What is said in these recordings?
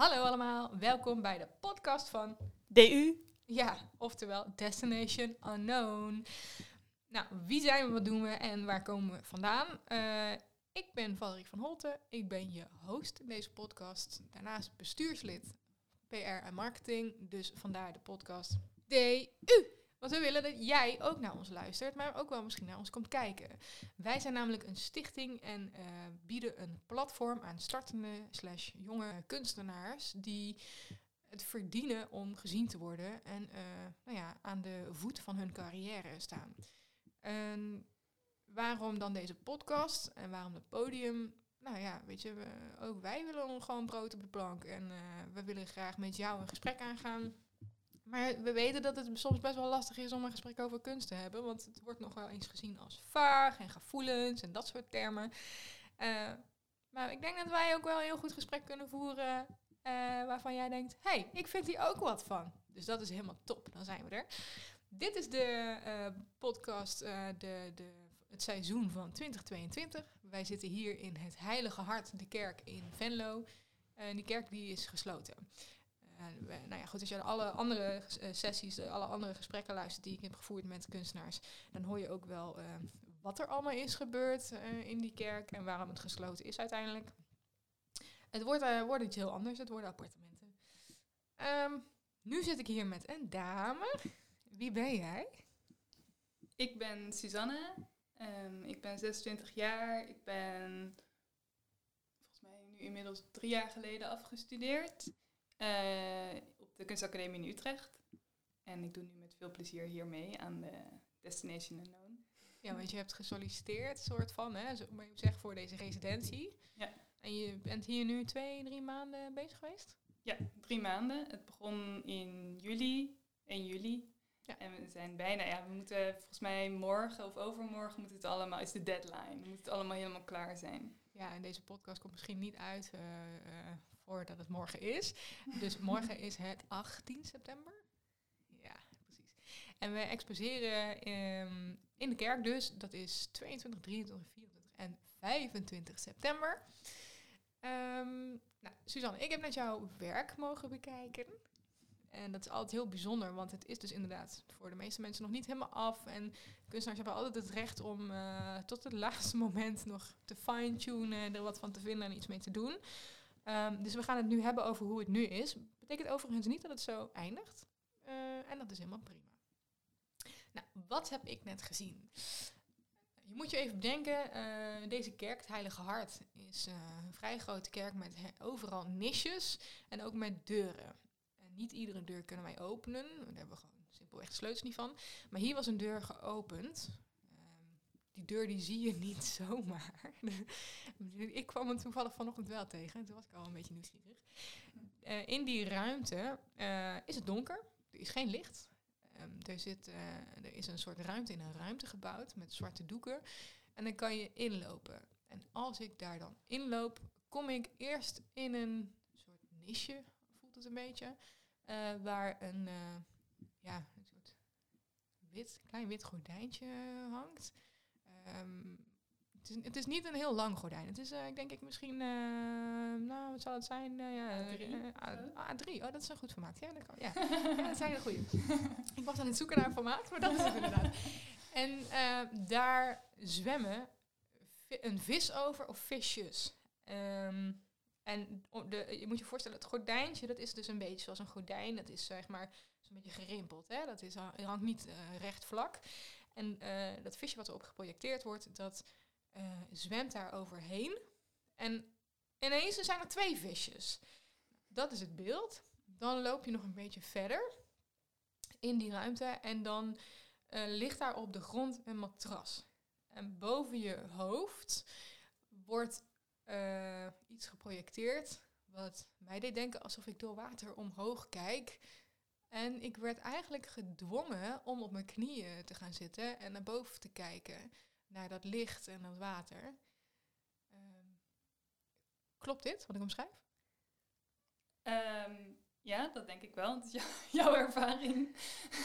Hallo allemaal, welkom bij de podcast van DU. Ja, oftewel Destination Unknown. Nou, wie zijn we, wat doen we en waar komen we vandaan? Uh, ik ben Valerie van Holten, ik ben je host in deze podcast. Daarnaast bestuurslid PR en marketing, dus vandaar de podcast DU. Want we willen dat jij ook naar ons luistert, maar ook wel misschien naar ons komt kijken. Wij zijn namelijk een stichting en uh, bieden een platform aan startende slash jonge kunstenaars die het verdienen om gezien te worden en uh, nou ja, aan de voet van hun carrière staan. Waarom dan deze podcast en waarom het podium? Nou ja, weet je, ook wij willen gewoon brood op de plank en uh, we willen graag met jou een gesprek aangaan maar we weten dat het soms best wel lastig is om een gesprek over kunst te hebben. Want het wordt nog wel eens gezien als vaag en gevoelens en dat soort termen. Uh, maar ik denk dat wij ook wel heel goed gesprek kunnen voeren. Uh, waarvan jij denkt, hé, hey, ik vind hier ook wat van. Dus dat is helemaal top, dan zijn we er. Dit is de uh, podcast, de, de, het seizoen van 2022. Wij zitten hier in het Heilige Hart, de kerk in Venlo. En die kerk die is gesloten nou ja, goed, als je alle andere uh, sessies, alle andere gesprekken luistert die ik heb gevoerd met kunstenaars, dan hoor je ook wel uh, wat er allemaal is gebeurd uh, in die kerk en waarom het gesloten is uiteindelijk. Het wordt, wordt iets heel anders, het worden appartementen. Um, nu zit ik hier met een dame. Wie ben jij? Ik ben Suzanne. Um, ik ben 26 jaar. Ik ben volgens mij nu inmiddels drie jaar geleden afgestudeerd. Uh, op de Kunstacademie in Utrecht. En ik doe nu met veel plezier hier mee aan de Destination Unknown. Ja, want je hebt gesolliciteerd, soort van, hè, zo maar zeg voor deze residentie. Ja. En je bent hier nu twee, drie maanden bezig geweest? Ja, drie maanden. Het begon in juli, 1 juli. Ja. En we zijn bijna, ja, we moeten volgens mij morgen of overmorgen moet het allemaal, is de deadline. Moet het allemaal helemaal klaar zijn. Ja, en deze podcast komt misschien niet uit uh, uh, voordat het morgen is. Dus morgen is het 18 september. Ja, precies. En we exposeren um, in de kerk dus. Dat is 22, 23, 24 en 25 september. Um, nou, Suzanne, ik heb net jouw werk mogen bekijken. En dat is altijd heel bijzonder, want het is dus inderdaad voor de meeste mensen nog niet helemaal af. En kunstenaars hebben altijd het recht om uh, tot het laatste moment nog te fine-tunen, er wat van te vinden en iets mee te doen. Um, dus we gaan het nu hebben over hoe het nu is. Betekent overigens niet dat het zo eindigt. Uh, en dat is helemaal prima. Nou, wat heb ik net gezien? Je moet je even bedenken, uh, deze kerk, het Heilige Hart, is uh, een vrij grote kerk met overal niches en ook met deuren. En niet iedere deur kunnen wij openen, daar hebben we gewoon simpelweg sleutels niet van. Maar hier was een deur geopend die deur die zie je niet zomaar. ik kwam hem toevallig vanochtend wel tegen. En toen was ik al een beetje nieuwsgierig. Uh, in die ruimte uh, is het donker. Er is geen licht. Um, er, zit, uh, er is een soort ruimte in een ruimte gebouwd met zwarte doeken. En dan kan je inlopen. En als ik daar dan inloop, kom ik eerst in een soort niche, voelt het een beetje. waar een, ja, een soort wit, klein wit gordijntje hangt. Um, het, is, het, is, niet een heel lang gordijn. Het is, uh, ik denk ik misschien, uh, nou, wat zal het zijn? Uh, ja, A3. A3. Oh, dat is een goed formaat. Ja, dat kan. Ja, ja dat zijn een goede. ik was aan het zoeken naar een formaat, maar dat is het inderdaad. En daar zwemmen een vis over of visjes. Um, en de, je moet je voorstellen, het gordijntje, dat is dus een beetje zoals een gordijn. Dat is zeg maar een beetje gerimpeld. Hè? Dat is, hangt niet recht vlak. En uh, dat visje wat erop geprojecteerd wordt, dat uh, zwemt daar overheen. En ineens zijn er twee visjes. Dat is het beeld. Dan loop je nog een beetje verder in die ruimte en dan uh, ligt daar op de grond een matras. En boven je hoofd wordt iets geprojecteerd wat mij deed denken alsof ik door water omhoog kijk. En ik werd eigenlijk gedwongen om op mijn knieën te gaan zitten en naar boven te kijken, naar dat licht en dat water. Um, klopt dit, wat ik omschrijf? Um, ja, dat denk ik wel. Het is jouw ervaring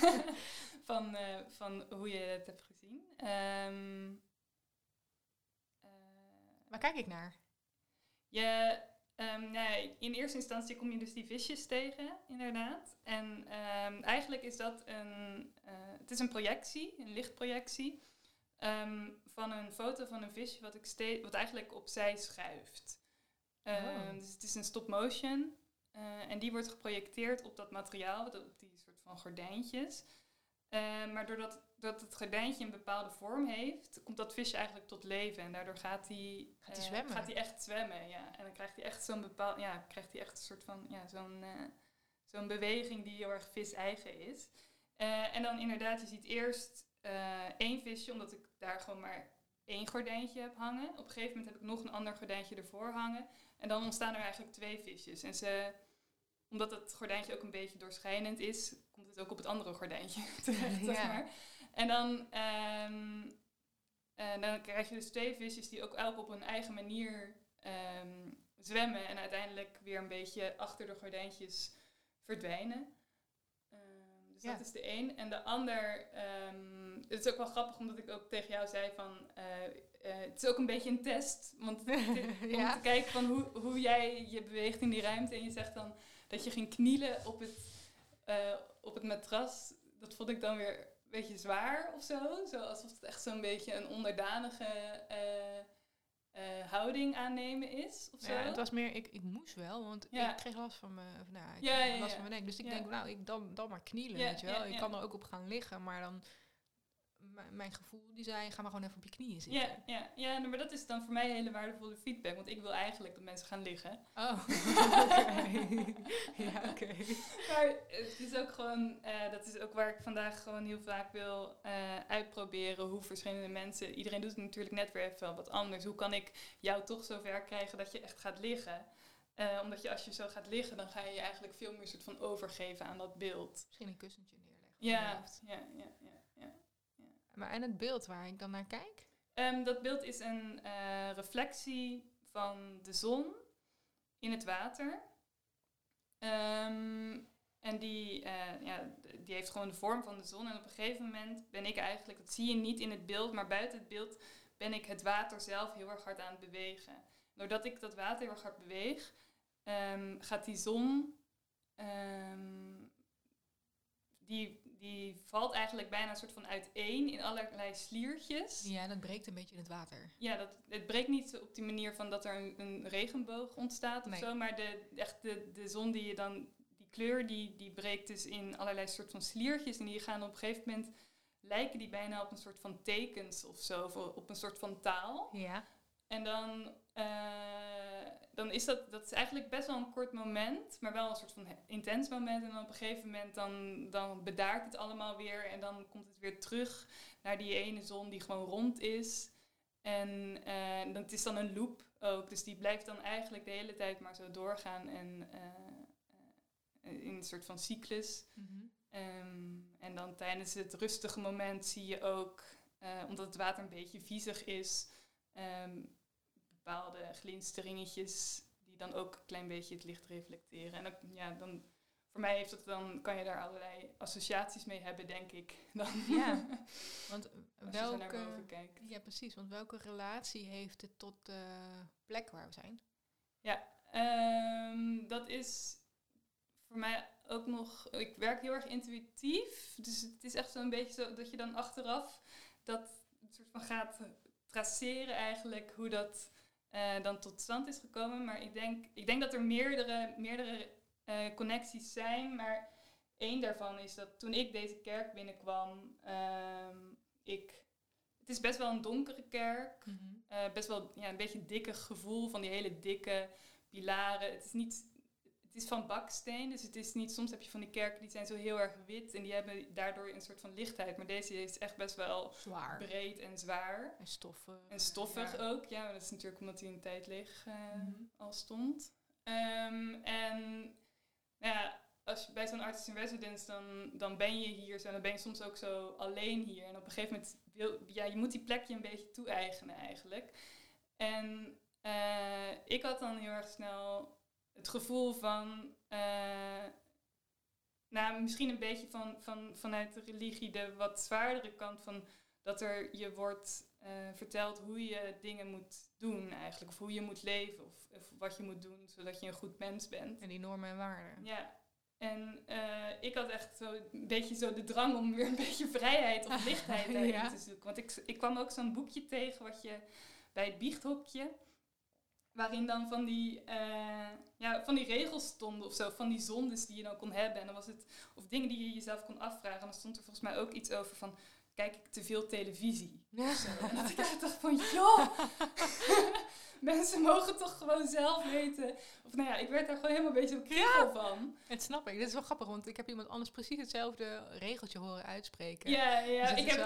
van, uh, van hoe je het hebt gezien. Um, uh, Waar kijk ik naar? Je, Ehm, nee, in eerste instantie kom je dus die visjes tegen, inderdaad. En ehm, eigenlijk is dat een, eh, het is een projectie, een lichtprojectie, ehm, van een foto van een visje wat, ik steeds, wat eigenlijk opzij schuift. Oh. Dus het is een stop motion eh, en die wordt geprojecteerd op dat materiaal, op die soort van gordijntjes. Maar doordat, doordat het gordijntje een bepaalde vorm heeft, komt dat visje eigenlijk tot leven. En daardoor gaat hij Gaat hij zwemmen? Gaat hij echt zwemmen, ja. En dan krijgt hij echt zo'n bepaald, ja, krijgt hij echt een soort van, ja, zo'n eh, zo'n beweging die heel erg vis-eigen is. Eh, en dan inderdaad, je ziet eerst eh, één visje, omdat ik daar gewoon maar één gordijntje heb hangen. Op een gegeven moment heb ik nog een ander gordijntje ervoor hangen. En dan ontstaan er eigenlijk twee visjes. En ze, omdat het gordijntje ook een beetje doorschijnend is, komt het ook op het andere gordijntje terecht, zeg Ja. maar. En dan, ehm, eh, dan krijg je dus twee visjes die ook elk op hun eigen manier ehm, zwemmen en uiteindelijk weer een beetje achter de gordijntjes verdwijnen. Ehm, dus Ja. dat is de een. En de ander, het is ook wel grappig omdat ik ook tegen jou zei van, eh, eh, het is ook een beetje een test. Want om te kijken van hoe, hoe jij je beweegt in die ruimte. En je zegt dan dat je ging knielen op het, op het matras. Dat vond ik dan weer beetje zwaar of zo. zo alsof het echt zo'n beetje een onderdanige eh, eh, houding aannemen is. Of zo. Ja, het was meer, ik, ik moest wel, want Ja. ik kreeg last van mijn, nou, ik Ja, last van mijn nek. Dus ik denk, nou, ik dan, dan maar knielen, weet je wel. Ik kan er ook op gaan liggen, maar dan, mijn gevoel die zei, ga maar gewoon even op je knieën zitten. Ja, ja, ja, maar dat is dan voor mij hele waardevolle feedback. Want ik wil eigenlijk dat mensen gaan liggen. Oh, ja, oké. Maar het is ook gewoon, eh, dat is ook waar ik vandaag gewoon heel vaak wil eh, uitproberen hoe verschillende mensen, iedereen doet het natuurlijk net weer even wat anders. Hoe kan ik jou toch zover krijgen dat je echt gaat liggen? Eh, omdat je als je zo gaat liggen, dan ga je je eigenlijk veel meer soort van overgeven aan dat beeld. Misschien een kussentje neerleggen. ja, ja, ja. Maar en het beeld waar ik dan naar kijk? Ehm, dat beeld is een eh, reflectie van de zon in het water. Ehm, en die, eh, ja, die heeft gewoon de vorm van de zon. En op een gegeven moment ben ik eigenlijk, dat zie je niet in het beeld, maar buiten het beeld ben ik het water zelf heel erg hard aan het bewegen. Doordat ik dat water heel erg hard beweeg, ehm, gaat die zon, die, die valt eigenlijk bijna een soort van uiteen in allerlei sliertjes. Ja, dat breekt een beetje in het water. Ja, dat, het breekt niet op die manier van dat er een, een regenboog ontstaat of Nee. zo, maar de, echt de, de zon die je dan, die kleur, die, die breekt dus in allerlei soort van sliertjes en die gaan op een gegeven moment, lijken die bijna op een soort van tekens of zo, of op een soort van taal. Ja. En dan, eh, dan is dat, dat is eigenlijk best wel een kort moment, maar wel een soort van intens moment. En dan op een gegeven moment dan, dan bedaart het allemaal weer en dan komt het weer terug naar die ene zon die gewoon rond is. En eh, dat is dan een loop ook, dus die blijft dan eigenlijk de hele tijd maar zo doorgaan en eh, eh, in een soort van cyclus. Mhm. Ehm, en dan tijdens het rustige moment zie je ook, omdat het water een beetje viezig is, ehm, bepaalde glinsteringetjes die dan ook een klein beetje het licht reflecteren. En ook, ja, dan, voor mij heeft het dan, kan je daar allerlei associaties mee hebben, denk ik. Dan, Ja. Want als je zo naar welke... boven kijkt. Ja, precies. Want welke relatie heeft het tot de plek waar we zijn? Ehm, dat is voor mij ook nog. Ik werk heel erg intuïtief. Dus het is echt zo'n beetje zo dat je dan achteraf dat soort van gaat traceren eigenlijk hoe dat eh, dan tot stand is gekomen. Maar ik denk, ik denk dat er meerdere, meerdere eh, connecties zijn. Maar één daarvan is dat toen ik deze kerk binnenkwam, ehm, ik. Het is best wel een donkere kerk. Eh, best wel ja, een beetje een dikke gevoel van die hele dikke pilaren. Het is niet. Het is van baksteen, dus het is niet. Soms heb je van die kerken die zijn zo heel erg wit en die hebben daardoor een soort van lichtheid. Maar deze is echt best wel Zwaar. breed en zwaar. En stoffen. En stoffig Ja. ook, ja, maar dat is natuurlijk omdat hij een tijd leeg eh, Mhm. al stond. Ehm, en nou ja, als je bij zo'n artist in residence, dan, dan ben je hier zo, en dan ben je soms ook zo alleen hier. En op een gegeven moment wil ja, je moet die plekje een beetje toe-eigenen eigenlijk. En eh, ik had dan heel erg snel het gevoel van, eh, nou misschien een beetje van, van, vanuit de religie de wat zwaardere kant van dat er je wordt eh, vertelt hoe je dingen moet doen eigenlijk. Of hoe je moet leven. Of, of wat je moet doen zodat je een goed mens bent. En die normen en waarden. Ja. En eh, ik had echt zo een beetje zo de drang om weer een beetje vrijheid of lichtheid daarin Ja. te zoeken. Want ik, ik kwam ook zo'n boekje tegen wat je bij het biechthokje, waarin dan van die, eh, ja, van die regels stonden of zo, van die zondes die je dan kon hebben. En dan was het, of dingen die je jezelf kon afvragen. En dan stond er volgens mij ook iets over van, kijk ik te veel televisie? Zo. Dat ik echt dacht van, joh, mensen mogen toch gewoon zelf weten. Of nou ja, ik werd daar gewoon helemaal een beetje op kriegel van. Het snap ik. Dit is wel grappig, want ik heb iemand anders precies hetzelfde regeltje horen uitspreken. Ja, ja, Dus ik heb,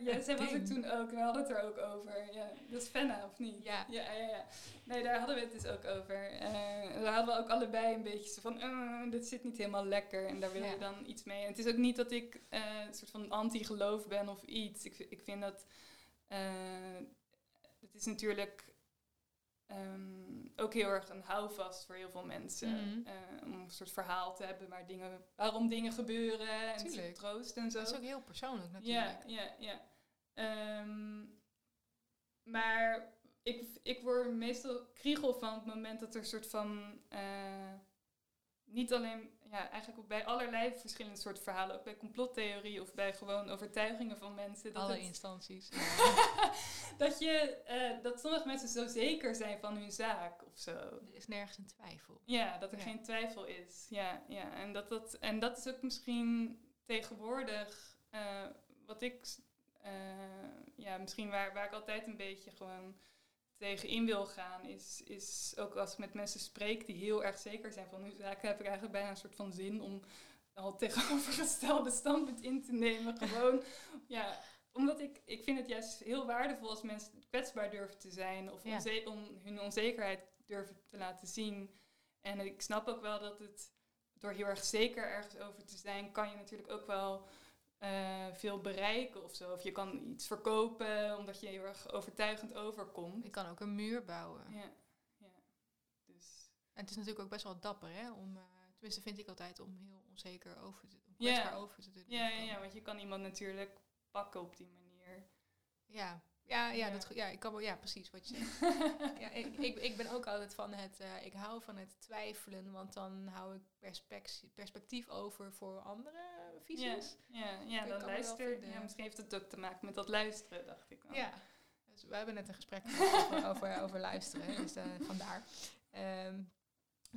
ja, zij was ik toen ook. We hadden het er ook over. Ja, dat is Fenna, of niet? Ja. Ja, ja, ja. Nee, daar hadden we het dus ook over. Eh daar hadden we ook allebei een beetje zo van, eh, dit zit niet helemaal lekker en daar wil Ja. je dan iets mee. En het is ook niet dat ik eh, een soort van anti-geloof ben of iets. Ik, ik vind dat, het is natuurlijk ehm, ook heel erg een houvast voor heel veel mensen. Mhm. eh, om een soort verhaal te hebben waar dingen, waarom dingen gebeuren en Tuurlijk. troost en zo. Dat is ook heel persoonlijk natuurlijk. Ja, ja, ja. Ehm, maar ik, ik word meestal kriegel van het moment dat er een soort van... eh, niet alleen... Ja, eigenlijk ook bij allerlei verschillende soorten verhalen. Ook bij complottheorie of bij gewoon overtuigingen van mensen. Dat, Alle het- instanties. dat, je, eh, dat sommige mensen zo zeker zijn van hun zaak of zo. Er is nergens een twijfel. Ja, dat er Ja. geen twijfel is. Ja, ja. En, dat, dat, en dat is ook misschien tegenwoordig eh, wat ik, eh, ja, misschien waar, waar ik altijd een beetje gewoon tegen in wil gaan, is, is ook als ik met mensen spreek die heel erg zeker zijn van hun zaken, heb ik eigenlijk bijna een soort van zin om al tegenovergestelde standpunt in te nemen. Gewoon, ja, omdat ik, ik vind het juist heel waardevol als mensen kwetsbaar durven te zijn of Ja. onze- om hun onzekerheid durven te laten zien. En ik snap ook wel dat het door heel erg zeker ergens over te zijn, kan je natuurlijk ook wel eh, veel bereiken of zo. Of je kan iets verkopen omdat je heel erg overtuigend overkomt. Je kan ook een muur bouwen. Ja, ja. Dus En het is natuurlijk ook best wel dapper, hè? Om, eh, tenminste vind ik altijd, om heel onzeker over te, Ja. over te doen. ja, ja, ja, want je kan iemand natuurlijk pakken op die manier. Ja, ja, ja, Ja. Dat, ja, ik kan wel, ja, precies wat je zegt. ja, ik, ik, ik ben ook altijd van het, eh, ik hou van het twijfelen, want dan hou ik perspectie- perspectief over voor andere ja, visies. ja, ja kan dan wel luister. Ja, misschien heeft het ook te maken met dat luisteren, dacht ik dan. Ja, dus we hebben net een gesprek over, over, over luisteren, dus eh, vandaar. Ehm,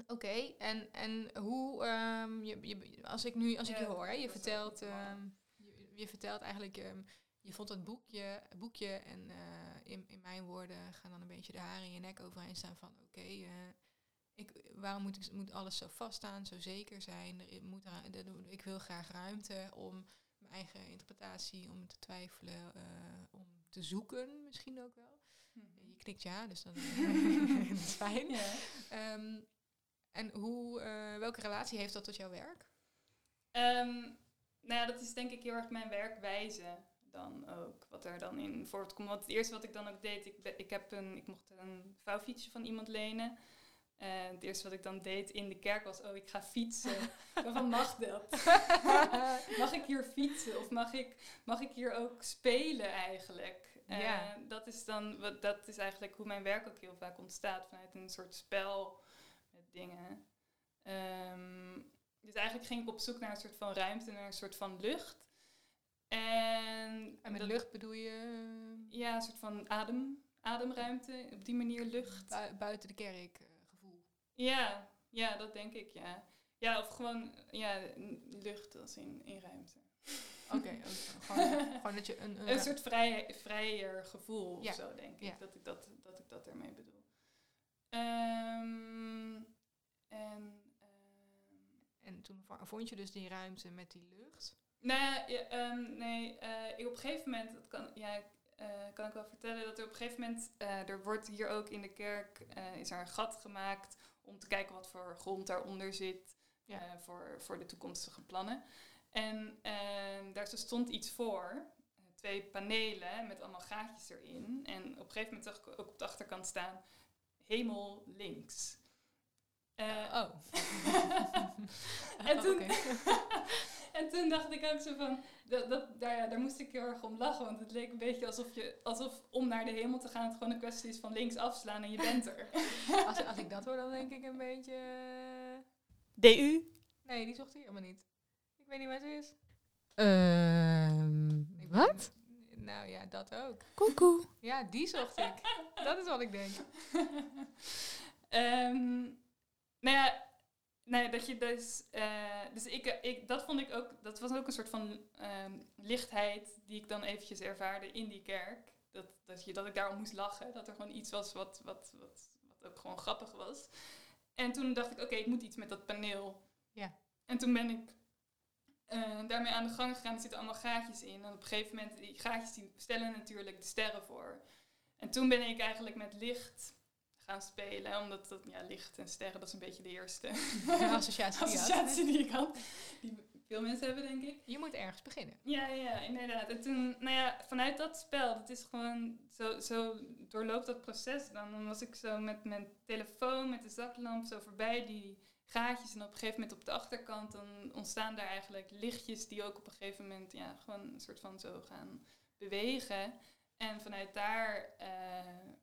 Oké, en, en hoe, ehm, je, je, als ik nu, als ik Ja, je hoor, hè, je vertelt, ehm, je, je vertelt eigenlijk, je vond het boekje, boekje en eh, in, in mijn woorden gaan dan een beetje de haren in je nek overheen staan van, oké, eh, ik, waarom moet, ik, moet alles zo vaststaan, zo zeker zijn? Er moet er- ik wil graag ruimte om mijn eigen interpretatie, om te twijfelen, eh, om te zoeken misschien ook wel. Mhm. Je knikt ja, dus dan dat is fijn. Ja. Ehm, en hoe, eh, welke relatie heeft dat tot jouw werk? Ehm, nou ja, dat is denk ik heel erg mijn werkwijze dan ook. Wat er dan in voortkomt. Want het eerste wat ik dan ook deed, ik, ik, heb een, ik mocht een vouwfietsje van iemand lenen. En het eerste wat ik dan deed in de kerk was, oh, ik ga fietsen. Ik van, mag dat? mag ik hier fietsen? Of mag ik, mag ik hier ook spelen eigenlijk? Eh, Ja. dat is dan, wat, dat is eigenlijk hoe mijn werk ook heel vaak ontstaat. Vanuit een soort spel met dingen. Ehm, dus eigenlijk ging ik op zoek naar een soort van ruimte, naar een soort van lucht. En, En met dat- lucht bedoel je eh, Ja, een soort van adem, ademruimte. Op die manier lucht. bui- buiten de kerk eh? Ja, ja, dat denk ik, ja. Ja, of gewoon ja, lucht als in, in ruimte. Oké, ook gewoon, gewoon dat je een... een, Een soort vrij, vrijer gevoel of Ja, zo, denk ja. ik. Dat ik dat, dat ik dat ermee bedoel. Ehm, en... ehm, En toen vo- vond je dus die ruimte met die lucht. Nou, ja, ehm, nee, eh, ik op een gegeven moment, dat kan, ja, eh, kan ik wel vertellen, dat er op een gegeven moment, eh, er wordt hier ook in de kerk, eh, is er een gat gemaakt om te kijken wat voor grond daaronder zit Ja. eh, voor, voor de toekomstige plannen. En ehm, daar stond iets voor, eh, twee panelen met allemaal gaatjes erin. En op een gegeven moment zag ik ook op de achterkant staan, hemel links. Eh, oh. en toen, Oké. En toen dacht ik ook zo van, dat, dat, daar, ja, daar moest ik heel erg om lachen. Want het leek een beetje alsof, je, alsof om naar de hemel te gaan het gewoon een kwestie is van links afslaan en je bent er. Als, als ik dat hoor, dan denk ik een beetje... eh, DU? Nee, die zocht hij helemaal niet. Ik weet niet waar ze is. Ehm wat? nou ja, dat ook. Koekoe. Ja, die zocht ik. dat is wat ik denk. Ehm, nou ja, nee, dat je dus, eh, dus ik, ik, dat vond ik ook, dat was ook een soort van ehm, lichtheid die ik dan eventjes ervaarde in die kerk. Dat, dat, je, dat ik daarom moest lachen, dat er gewoon iets was wat, wat, wat, wat ook gewoon grappig was. En toen dacht ik, oké, ik moet iets met dat paneel. Ja. En toen ben ik eh, daarmee aan de gang gegaan. Er zitten allemaal gaatjes in. En op een gegeven moment, die gaatjes die stellen natuurlijk de sterren voor. En toen ben ik eigenlijk met licht gaan spelen. Omdat dat, ja, licht en sterren, dat is een beetje de eerste associatie die associatie ik had. Die veel mensen hebben, denk ik. Je moet ergens beginnen. Ja, ja, inderdaad. En toen, nou ja, vanuit dat spel, dat is gewoon, zo, zo doorloopt dat proces dan. Dan was ik zo met mijn telefoon, met de zaklamp, zo voorbij die gaatjes. En op een gegeven moment op de achterkant, dan ontstaan daar eigenlijk lichtjes die ook op een gegeven moment, ja, gewoon een soort van zo gaan bewegen. En vanuit daar eh,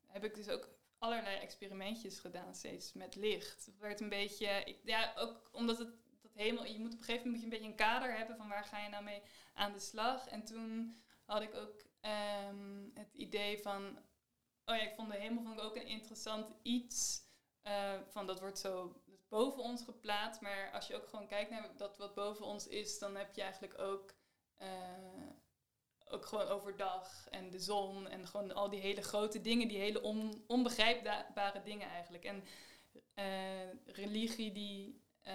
heb ik dus ook allerlei experimentjes gedaan, steeds met licht. Het werd een beetje, ja, ook omdat het dat hemel, je moet op een gegeven moment een beetje een kader hebben van waar ga je nou mee aan de slag. En toen had ik ook ehm, het idee van, oh ja, ik vond de hemel vond ik ook een interessant iets. eh, van dat wordt zo boven ons geplaatst, maar als je ook gewoon kijkt naar dat wat boven ons is, dan heb je eigenlijk ook, eh, ook gewoon overdag en de zon en gewoon al die hele grote dingen, die hele on, onbegrijpbare dingen eigenlijk. En eh, religie die, eh,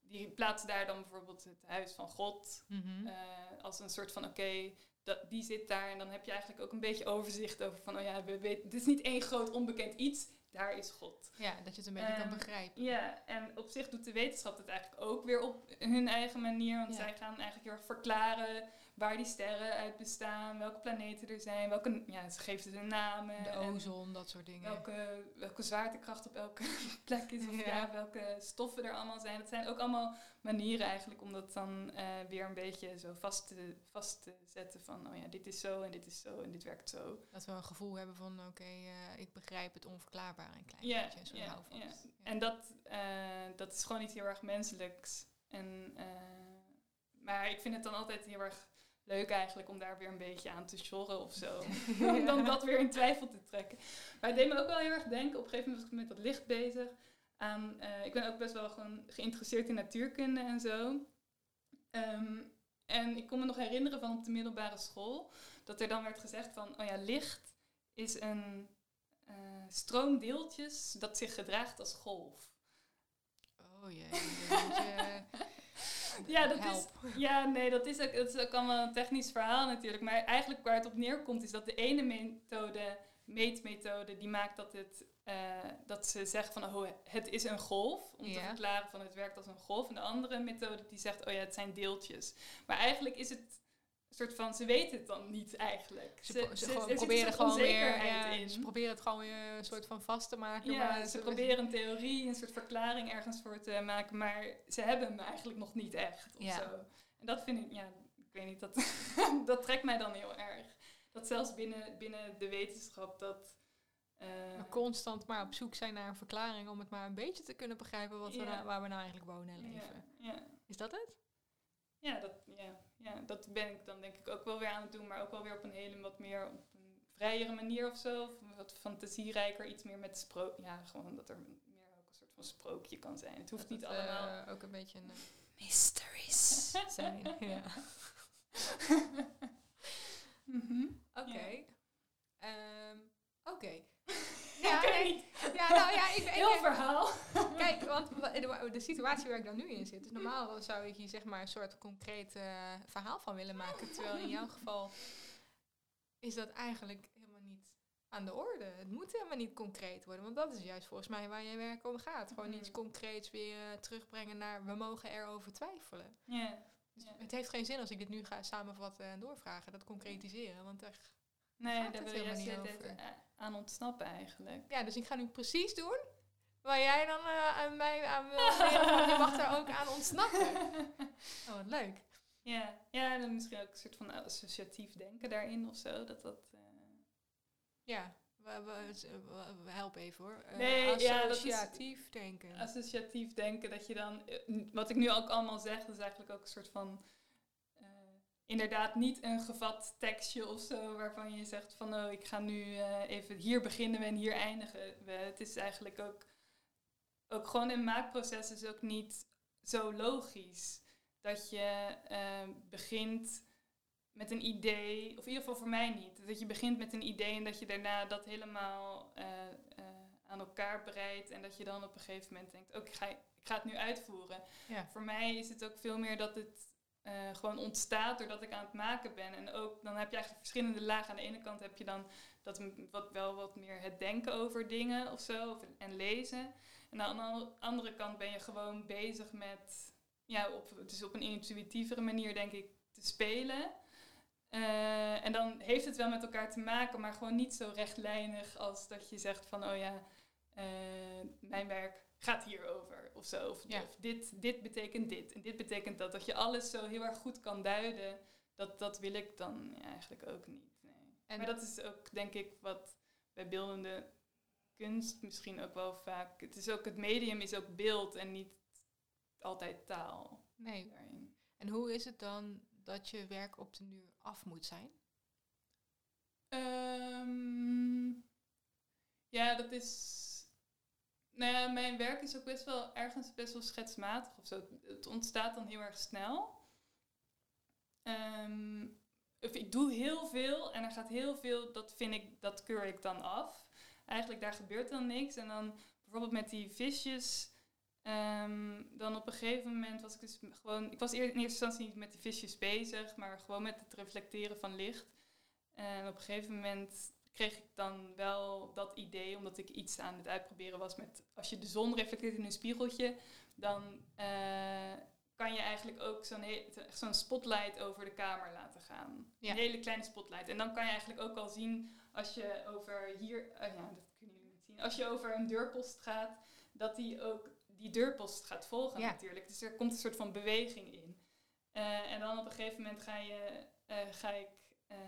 die plaatst daar dan bijvoorbeeld het huis van God Mhm. eh, als een soort van oké, dat die zit daar en dan heb je eigenlijk ook een beetje overzicht over van oh ja, we weten, dit is niet één groot onbekend iets, daar is God. Ja, dat je het een beetje kan begrijpen. Ja, en op zich doet de wetenschap het eigenlijk ook weer op hun eigen manier. Want Ja. zij gaan eigenlijk heel erg verklaren waar die sterren uit bestaan, welke planeten er zijn, welke, ja, ze geven ze namen. De ozon, dat soort dingen. Welke, welke zwaartekracht op elke plek is, of Ja. ja. welke stoffen er allemaal zijn. Dat zijn ook allemaal manieren eigenlijk om dat dan eh, weer een beetje zo vast te, vast te zetten van, oh ja, dit is zo en dit is zo en dit werkt zo. Dat we een gevoel hebben van, oké, eh, ik begrijp het onverklaarbare een klein beetje. Soort ja. En dat, eh, dat is gewoon iets heel erg menselijks. En, maar ik vind het dan altijd heel erg leuk eigenlijk om daar weer een beetje aan te sjorren of zo. om dan dat weer in twijfel te trekken. Maar het deed me ook wel heel erg denken, op een gegeven moment was ik met dat licht bezig. Aan, eh, ik ben ook best wel gewoon geïnteresseerd in natuurkunde en zo. Ehm, en ik kon me nog herinneren van op de middelbare school, dat er dan werd gezegd van, oh ja, licht is een eh, stroom deeltjes dat zich gedraagt als golf. Oh jee, Ja, dat is, ja, nee, dat is, ook, dat is ook allemaal een technisch verhaal natuurlijk. Maar eigenlijk waar het op neerkomt is dat de ene methode, meetmethode, die maakt dat, het, eh, dat ze zeggen van oh, het is een golf. Om te verklaren van het werkt als een golf. En de andere methode die zegt oh ja, het zijn deeltjes. Maar eigenlijk is het soort van, ze weten het dan niet eigenlijk. Ze, Ze- ze er proberen gewoon weer, ja, in. ze proberen het gewoon weer een soort van vast te maken. Ja, maar ze proberen een theorie, een soort verklaring ergens voor te maken, maar ze hebben hem eigenlijk nog niet echt. Of Ja. zo. En dat vind ik, ja, ik weet niet, dat, dat trekt mij dan heel erg. Dat zelfs binnen, binnen de wetenschap dat. eh, we constant maar op zoek zijn naar een verklaring om het maar een beetje te kunnen begrijpen wat we nou- waar we nou eigenlijk wonen en leven. Is dat het? Ja, dat, ja, ja, dat ben ik dan denk ik ook wel weer aan het doen, maar ook wel weer op een hele wat meer op een vrijere manier of zo. Of wat fantasierijker, iets meer met sprook. Ja, gewoon dat er meer ook een soort van sprookje kan zijn. Het hoeft Dat niet het, eh, allemaal. ook een beetje een Mysteries. zijn. ja. Oké. Oké. Ja, nee. Ja, nou ja, ik, ik, Heel verhaal. De, situatie waar ik dan nu in zit, dus normaal zou ik hier zeg maar een soort concreet eh, verhaal van willen maken. Terwijl in jouw geval is dat eigenlijk helemaal niet aan de orde. Het moet helemaal niet concreet worden, want dat is juist volgens mij waar je werk om gaat. Gewoon Mhm. iets concreets weer eh, terugbrengen naar we mogen erover twijfelen. Ja. Dus. Het heeft geen zin als ik dit nu ga samenvatten en doorvragen, dat concretiseren. Want er, Nee, daar wil je juist niet de aan ontsnappen eigenlijk. ja, dus ik ga nu precies doen Waar jij dan eh, aan mij aan wil je mag er ook aan ontsnappen. Oh, wat leuk. Ja, ja dan misschien ook een soort van associatief denken daarin of zo. Dat dat... eh, Ja, we, we, helpen even hoor. Eh, Nee, ja, dat is- associatief denken. associatief denken dat je dan, eh, wat ik nu ook allemaal zeg, dat is eigenlijk ook een soort van, eh, inderdaad niet een gevat tekstje of zo, waarvan je zegt van, oh, ik ga nu eh, even, hier beginnen we en hier eindigen we. Het is eigenlijk ook, ook gewoon een maakproces is ook niet zo logisch. Dat je eh, begint met een idee, of in ieder geval voor mij niet, dat je begint met een idee en dat je daarna dat helemaal eh, eh, aan elkaar breidt en dat je dan op een gegeven moment denkt, oké, ik, ga, ik ga het nu uitvoeren. Ja. Voor mij is het ook veel meer dat het gewoon ontstaat doordat ik aan het maken ben. En ook, dan heb je eigenlijk verschillende lagen. Aan de ene kant heb je dan dat wat, wel wat meer het denken over dingen of zo, of, en lezen. En aan de andere kant ben je gewoon bezig met, ja, op, dus op een intuïtievere manier denk ik, te spelen. Eh, en dan heeft het wel met elkaar te maken, maar gewoon niet zo rechtlijnig als dat je zegt van, oh ja, eh, mijn werk gaat hierover of zo. Of, Ja. of dit, dit betekent dit en dit betekent dat. Dat je alles zo heel erg goed kan duiden, dat, dat wil ik dan ja, eigenlijk ook niet. Nee. En- maar dat is ook, denk ik, wat bij beeldende kunst misschien ook wel vaak... Het, is ook, het medium is ook beeld en niet altijd taal Nee. daarin. En hoe is het dan dat je werk op de nu af moet zijn? Ehm, ja, dat is. Nou ja, mijn werk is ook best wel ergens best wel schetsmatig of zo. Het- Het ontstaat dan heel erg snel. Ehm, of ik doe heel veel en er gaat heel veel, dat vind ik, dat keur ik dan af. Eigenlijk daar gebeurt dan niks. En dan bijvoorbeeld met die visjes. ehm, dan op een gegeven moment was ik dus gewoon. Ik was in eerste instantie niet met die visjes bezig, maar gewoon met het reflecteren van licht. En op een gegeven moment kreeg ik dan wel dat idee, omdat ik iets aan het uitproberen was met als je de zon reflecteert in een spiegeltje, dan eh, kan je eigenlijk ook zo'n zo'n spotlight over de kamer laten gaan. Ja. Een hele kleine spotlight. En dan kan je eigenlijk ook al zien als je over hier, eh, ja, dat kunnen jullie niet zien, als je over een deurpost gaat, dat die ook die deurpost gaat volgen Ja. natuurlijk. Dus er komt een soort van beweging in. Eh, en dan op een gegeven moment ga, je, eh, ga ik eh,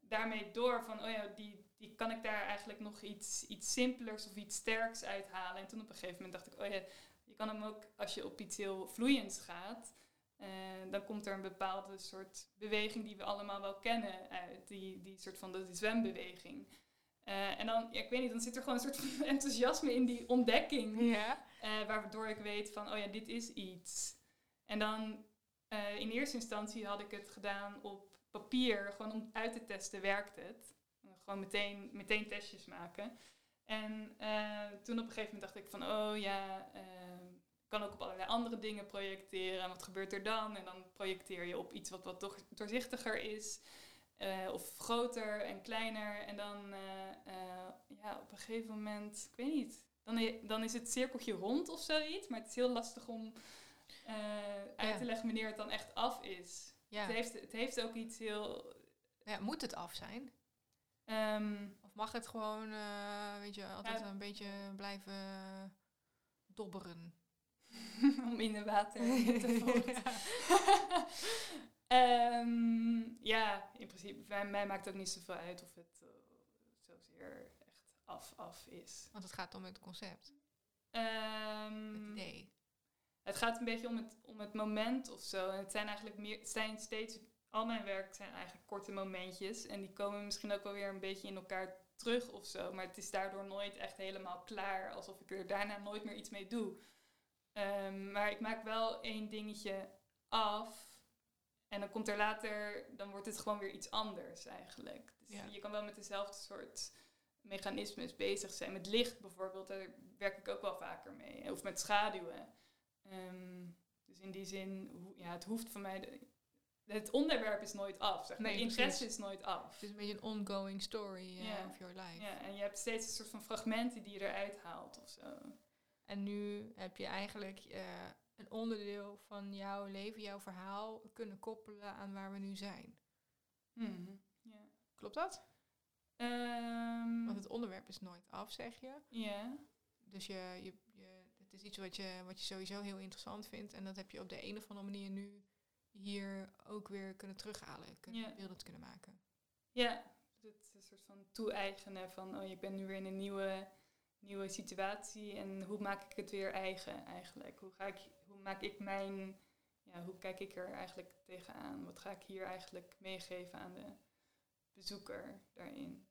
daarmee door van, oh ja, die, die kan ik daar eigenlijk nog iets, iets simpelers of iets sterks uithalen. En toen op een gegeven moment dacht ik, oh ja, je kan hem ook, als je op iets heel vloeiends gaat, eh, dan komt er een bepaalde soort beweging die we allemaal wel kennen uit, die, die soort van de zwembeweging. Eh, en dan, ja, ik weet niet, dan zit er gewoon een soort van enthousiasme in die ontdekking. Ja. Eh, waardoor ik weet van, oh ja, dit is iets. En dan in eerste instantie had ik het gedaan op papier, gewoon om uit te testen, werkt het? Gewoon meteen, meteen testjes maken. En toen op een gegeven moment dacht ik van, oh ja, kan ook op allerlei andere dingen projecteren. En wat gebeurt er dan? En dan projecteer je op iets wat wat toch doorzichtiger is. eh, of groter en kleiner. En dan, eh, eh, ja, op een gegeven moment, ik weet niet, dan, dan is het cirkeltje rond of zoiets. Maar het is heel lastig om uit Ja. te leggen wanneer het dan echt af is. Ja. Het, heeft, het heeft ook iets heel... ja. Moet het af zijn? ehm, Of mag het gewoon, weet je, altijd een beetje blijven dobberen? om in de water te volgen. Ehm, ja, in principe, bij mij maakt het ook niet zoveel uit of het eh, zozeer echt af, af is. Want het gaat om het concept, Ehm, het idee. Het gaat een beetje om het, om het moment of zo. En het zijn eigenlijk meer, het zijn steeds, al mijn werk zijn eigenlijk korte momentjes. En die komen misschien ook wel weer een beetje in elkaar terug of zo. Maar het is daardoor nooit echt helemaal klaar. Alsof ik er daarna nooit meer iets mee doe. Ehm, maar ik maak wel één dingetje af. En dan komt er later, dan wordt het gewoon weer iets anders eigenlijk. Dus Ja. je kan wel met dezelfde soort mechanismes bezig zijn. Met licht bijvoorbeeld, daar werk ik ook wel vaker mee. Of met schaduwen. Ehm, dus in die zin, ja, het hoeft van mij... de- het onderwerp is nooit af, zeg maar. Nee, interesse is nooit af. Het is een beetje een ongoing story eh, of your life. Ja, en je hebt steeds een soort van fragmenten die je eruit haalt of zo. En nu heb je eigenlijk eh, een onderdeel van jouw leven, jouw verhaal, kunnen koppelen aan waar we nu zijn. Mhm, Ja. Klopt dat? Ehm, Want het onderwerp is nooit af, zeg je. ja. Dus je, je, je, het is iets wat je, wat je sowieso heel interessant vindt. En dat heb je op de een of andere manier nu hier ook weer kunnen terughalen. Kunnen, Ja. beelden te kunnen maken. Ja, het is een soort van toe-eigenen van, oh, ik ben nu weer in een nieuwe, nieuwe situatie en hoe maak ik het weer eigen eigenlijk? Hoe, ga ik, hoe maak ik mijn, ja, hoe kijk ik er eigenlijk tegenaan? Wat ga ik hier eigenlijk meegeven aan de bezoeker daarin?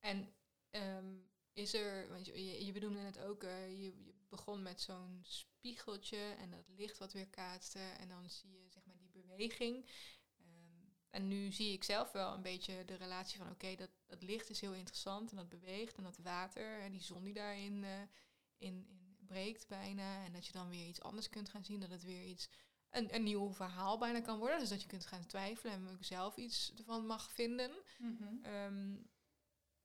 En ehm, is er, want je, je, benoemde het ook, eh, je, je begon met zo'n spiegeltje en dat licht wat weer kaatste en dan zie je zeg maar die beweging. En nu zie ik zelf wel een beetje de relatie van oké, dat, dat licht is heel interessant en dat beweegt en dat water en die zon die daarin eh, in, in breekt bijna en dat je dan weer iets anders kunt gaan zien, dat het weer iets, een, een nieuw verhaal bijna kan worden. Dus dat je kunt gaan twijfelen en ook zelf iets ervan mag vinden. Ehm,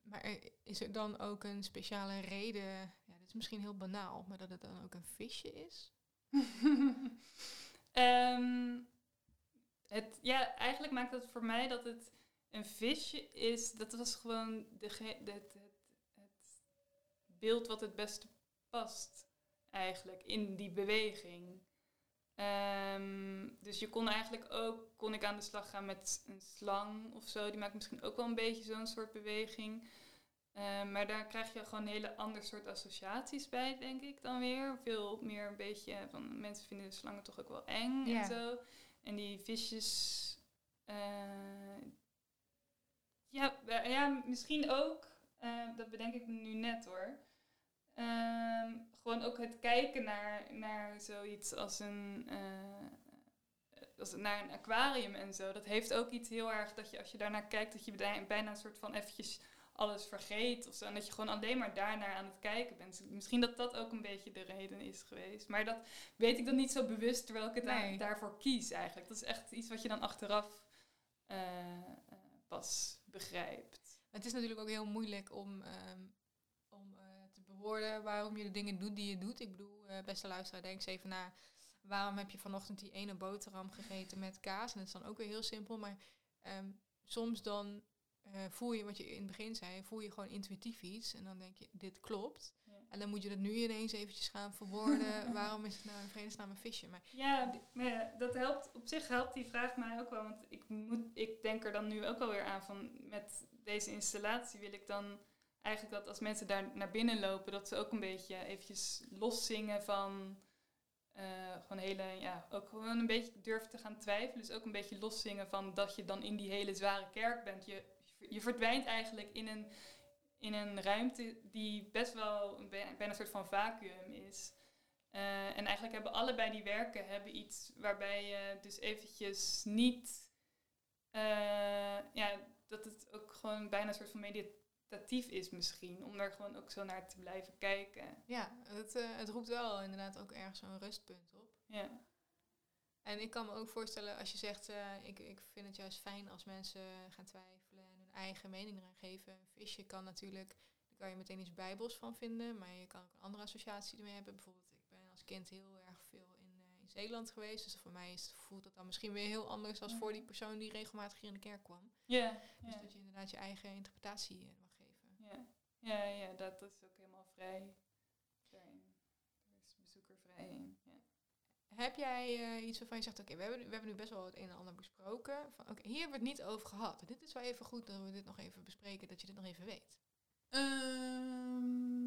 maar er- is er dan ook een speciale reden, ja, dit is misschien heel banaal, maar dat het dan ook een visje is? Ehm, het, ja, eigenlijk maakt het voor mij dat het een visje is. Dat was gewoon de, het, het, het beeld wat het beste past, eigenlijk, in die beweging. Ehm, dus je kon eigenlijk ook, kon ik aan de slag gaan met een slang of zo. Die maakt misschien ook wel een beetje zo'n soort beweging. Ehm, maar daar krijg je gewoon een hele ander soort associaties bij, denk ik dan weer. Veel meer een beetje van mensen vinden de slangen toch ook wel eng Ja. en zo. En die visjes. eh, ja, ja, misschien ook. eh, dat bedenk ik nu net hoor. Ehm, gewoon ook het kijken naar, naar zoiets als een. eh, als, naar een aquarium en zo. Dat heeft ook iets heel erg dat je als je daarnaar kijkt, dat je bijna een soort van eventjes alles vergeet of zo. En dat je gewoon alleen maar daarnaar aan het kijken bent. Dus Misschien dat dat ook een beetje de reden is geweest. Maar dat weet ik dan niet zo bewust terwijl ik het Nee. daarvoor kies eigenlijk. Dat is echt iets wat je dan achteraf eh, pas begrijpt. Het is natuurlijk ook heel moeilijk om, ehm, om eh, te bewoorden waarom je de dingen doet die je doet. Ik bedoel, eh, beste luisteraar, denk eens even na. Waarom heb je vanochtend die ene boterham gegeten met kaas? En dat is dan ook weer heel simpel. Maar ehm, soms dan eh, voel je, wat je in het begin zei, voel je gewoon intuïtief iets. En dan denk je, dit klopt. Ja. En dan moet je dat nu ineens eventjes gaan verwoorden. waarom is het nou in vredesnaam een visje? Maar Ja, maar dat helpt. Op zich helpt die vraag mij ook wel. Want ik, moet, ik denk er dan nu ook wel weer aan van met deze installatie wil ik dan eigenlijk dat als mensen daar naar binnen lopen, dat ze ook een beetje eventjes loszingen van eh, gewoon hele, ja, ook gewoon een beetje durven te gaan twijfelen. Dus ook een beetje loszingen van dat je dan in die hele zware kerk bent. Je, je verdwijnt eigenlijk in een, in een ruimte die best wel een, bijna een soort van vacuüm is. Eh, en eigenlijk hebben allebei die werken hebben iets waarbij je dus eventjes niet... eh, ja, dat het ook gewoon bijna een soort van meditatief is misschien. Om daar gewoon ook zo naar te blijven kijken. ja, het, eh, het roept wel inderdaad ook ergens zo'n rustpunt op. Ja, En ik kan me ook voorstellen als je zegt, ik, ik vind het juist fijn als mensen gaan twijfelen eigen mening eraan geven. Een visje kan natuurlijk, daar kan je meteen iets bijbels van vinden, maar je kan ook een andere associatie ermee hebben. Bijvoorbeeld, ik ben als kind heel erg veel in, eh, in Zeeland geweest, dus voor mij is, voelt dat dan misschien weer heel anders als voor die persoon die regelmatig hier in de kerk kwam. ja, Dus ja, dat je inderdaad je eigen interpretatie eh, mag geven. ja. ja, ja dat, is ook helemaal vrij daarin. Daar is de bezoeker vrij in. Heb jij eh, iets waarvan je zegt, oké, we, hebben, we hebben nu best wel het een en ander besproken. Van, hier hebben we het niet over gehad. Dit is wel even goed dat we dit nog even bespreken, dat je dit nog even weet. Gezet.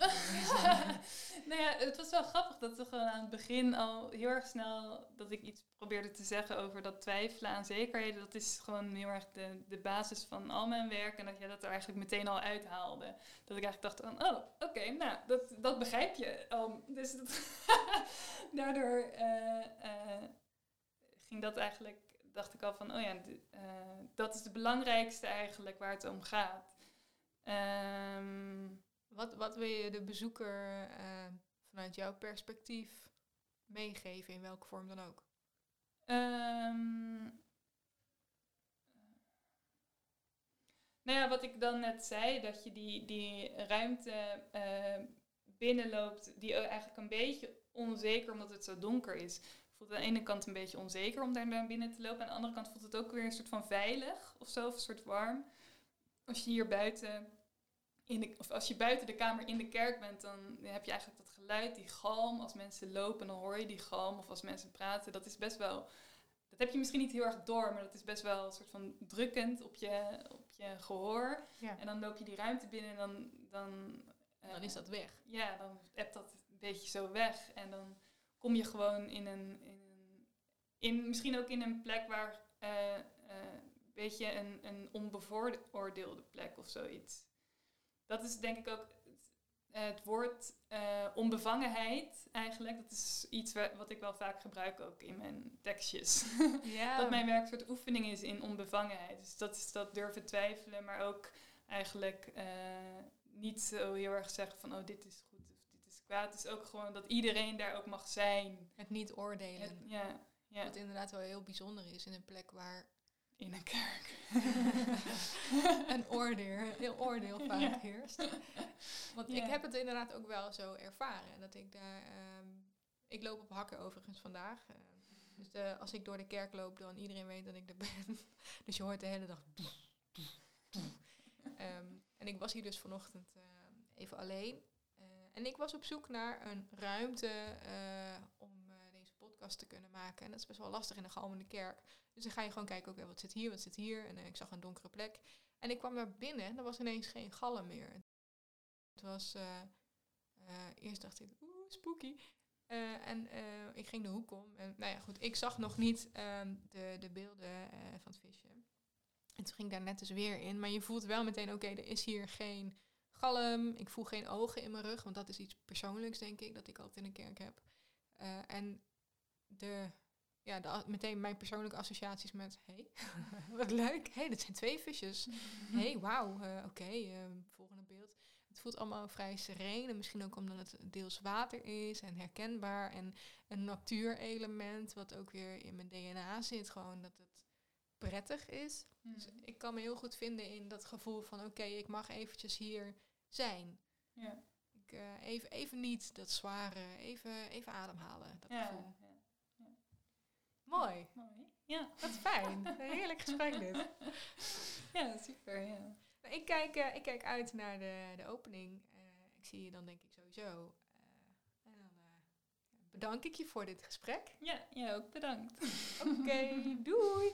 nou ja, het was wel grappig dat we gewoon aan het begin al heel erg snel dat ik iets probeerde te zeggen over dat twijfelen aan zekerheden. Dat is gewoon heel erg de, de basis van al mijn werk. En dat jij dat er eigenlijk meteen al uithaalde. Dat ik eigenlijk dacht van, oh, oké, nou, dat, dat begrijp je. al. dus dat daardoor eh, eh, ging dat eigenlijk, dacht ik al van, oh ja, eh, dat is het belangrijkste eigenlijk waar het om gaat. Ehm wat, wat wil je de bezoeker eh, vanuit jouw perspectief meegeven, in welke vorm dan ook? Ehm, nou ja, wat ik dan net zei, dat je die, die ruimte eh, binnenloopt, die eigenlijk een beetje onzeker, omdat het zo donker is, voelt aan de ene kant een beetje onzeker om daar binnen te lopen. Aan de andere kant voelt het ook weer een soort van veilig of zo, of een soort warm. Als je hier buiten in de, of als je buiten de kamer in de kerk bent, dan heb je eigenlijk dat geluid, die galm. Als mensen lopen, dan hoor je die galm. Of als mensen praten, dat is best wel. Dat heb je misschien niet heel erg door, maar dat is best wel een soort van drukkend op je, op je gehoor. Ja. En dan loop je die ruimte binnen en dan. Dan, eh, Dan is dat weg. Ja, dan hebt dat een beetje zo weg. En dan kom je gewoon in een. In een in, misschien ook in een plek waar. eh, eh, een beetje een, een onbevooroordeelde plek of zoiets. Dat is denk ik ook het, woord eh, onbevangenheid eigenlijk. Dat is iets wa- wat ik wel vaak gebruik ook in mijn tekstjes. Ja. dat mijn werk een soort oefening is in onbevangenheid. Dus dat is dat durven twijfelen, maar ook eigenlijk eh, niet zo heel erg zeggen van oh dit is goed of dit is kwaad. Het is ook gewoon dat iedereen daar ook mag zijn. Het niet oordelen. Het- ja, ja, Wat inderdaad wel heel bijzonder is in een plek waar in een kerk. een oordeel, heel oordeel vaak Ja. heerst. Want ik heb het inderdaad ook wel zo ervaren. Dat ik daar. ehm, ik loop op hakken overigens vandaag. eh, dus de, als ik door de kerk loop, dan iedereen weet dat ik er ben. dus je hoort de hele dag. Ehm, en ik was hier dus vanochtend eh, even alleen. Eh, en ik was op zoek naar een ruimte om deze podcast te kunnen maken. En dat is best wel lastig in een galmende kerk. Dus dan ga je gewoon kijken, oké, wat zit hier, wat zit hier? En eh, ik zag een donkere plek. En ik kwam daar binnen en er was ineens geen galm meer. Het was, eh, eh, eerst dacht ik, oeh, spooky. En ik ging de hoek om. En nou ja, goed, ik zag nog niet ehm, de, de beelden van het visje. En toen ging ik daar net dus weer in. Maar je voelt wel meteen, oké, er is hier geen galm. Ik voel geen ogen in mijn rug, want dat is iets persoonlijks, denk ik, dat ik altijd in een kerk heb. En de, ja, de, meteen mijn persoonlijke associaties met, hé, hey, wat leuk. Hé, hey, dit zijn twee visjes. Hé, hey, wauw, eh, oké, eh, volgende beeld. Het voelt allemaal vrij sereen en misschien ook omdat het deels water is en herkenbaar en een natuurelement wat ook weer in mijn DNA zit, gewoon dat het prettig is. Dus Mhm. ik kan me heel goed vinden in dat gevoel van oké, ik mag eventjes hier zijn. Ja, Ik, eh, even, even niet dat zware, even, even ademhalen, dat ja, gevoel. Mooi, Mooi. Ja. wat fijn. Een heerlijk gesprek dit. ja, super. Ja. Nou, ik, kijk, eh, ik kijk uit naar de, de opening. Eh, ik zie je dan denk ik sowieso. Eh, en dan bedank ik je voor dit gesprek. Ja, ja, ook bedankt. Oké, doei!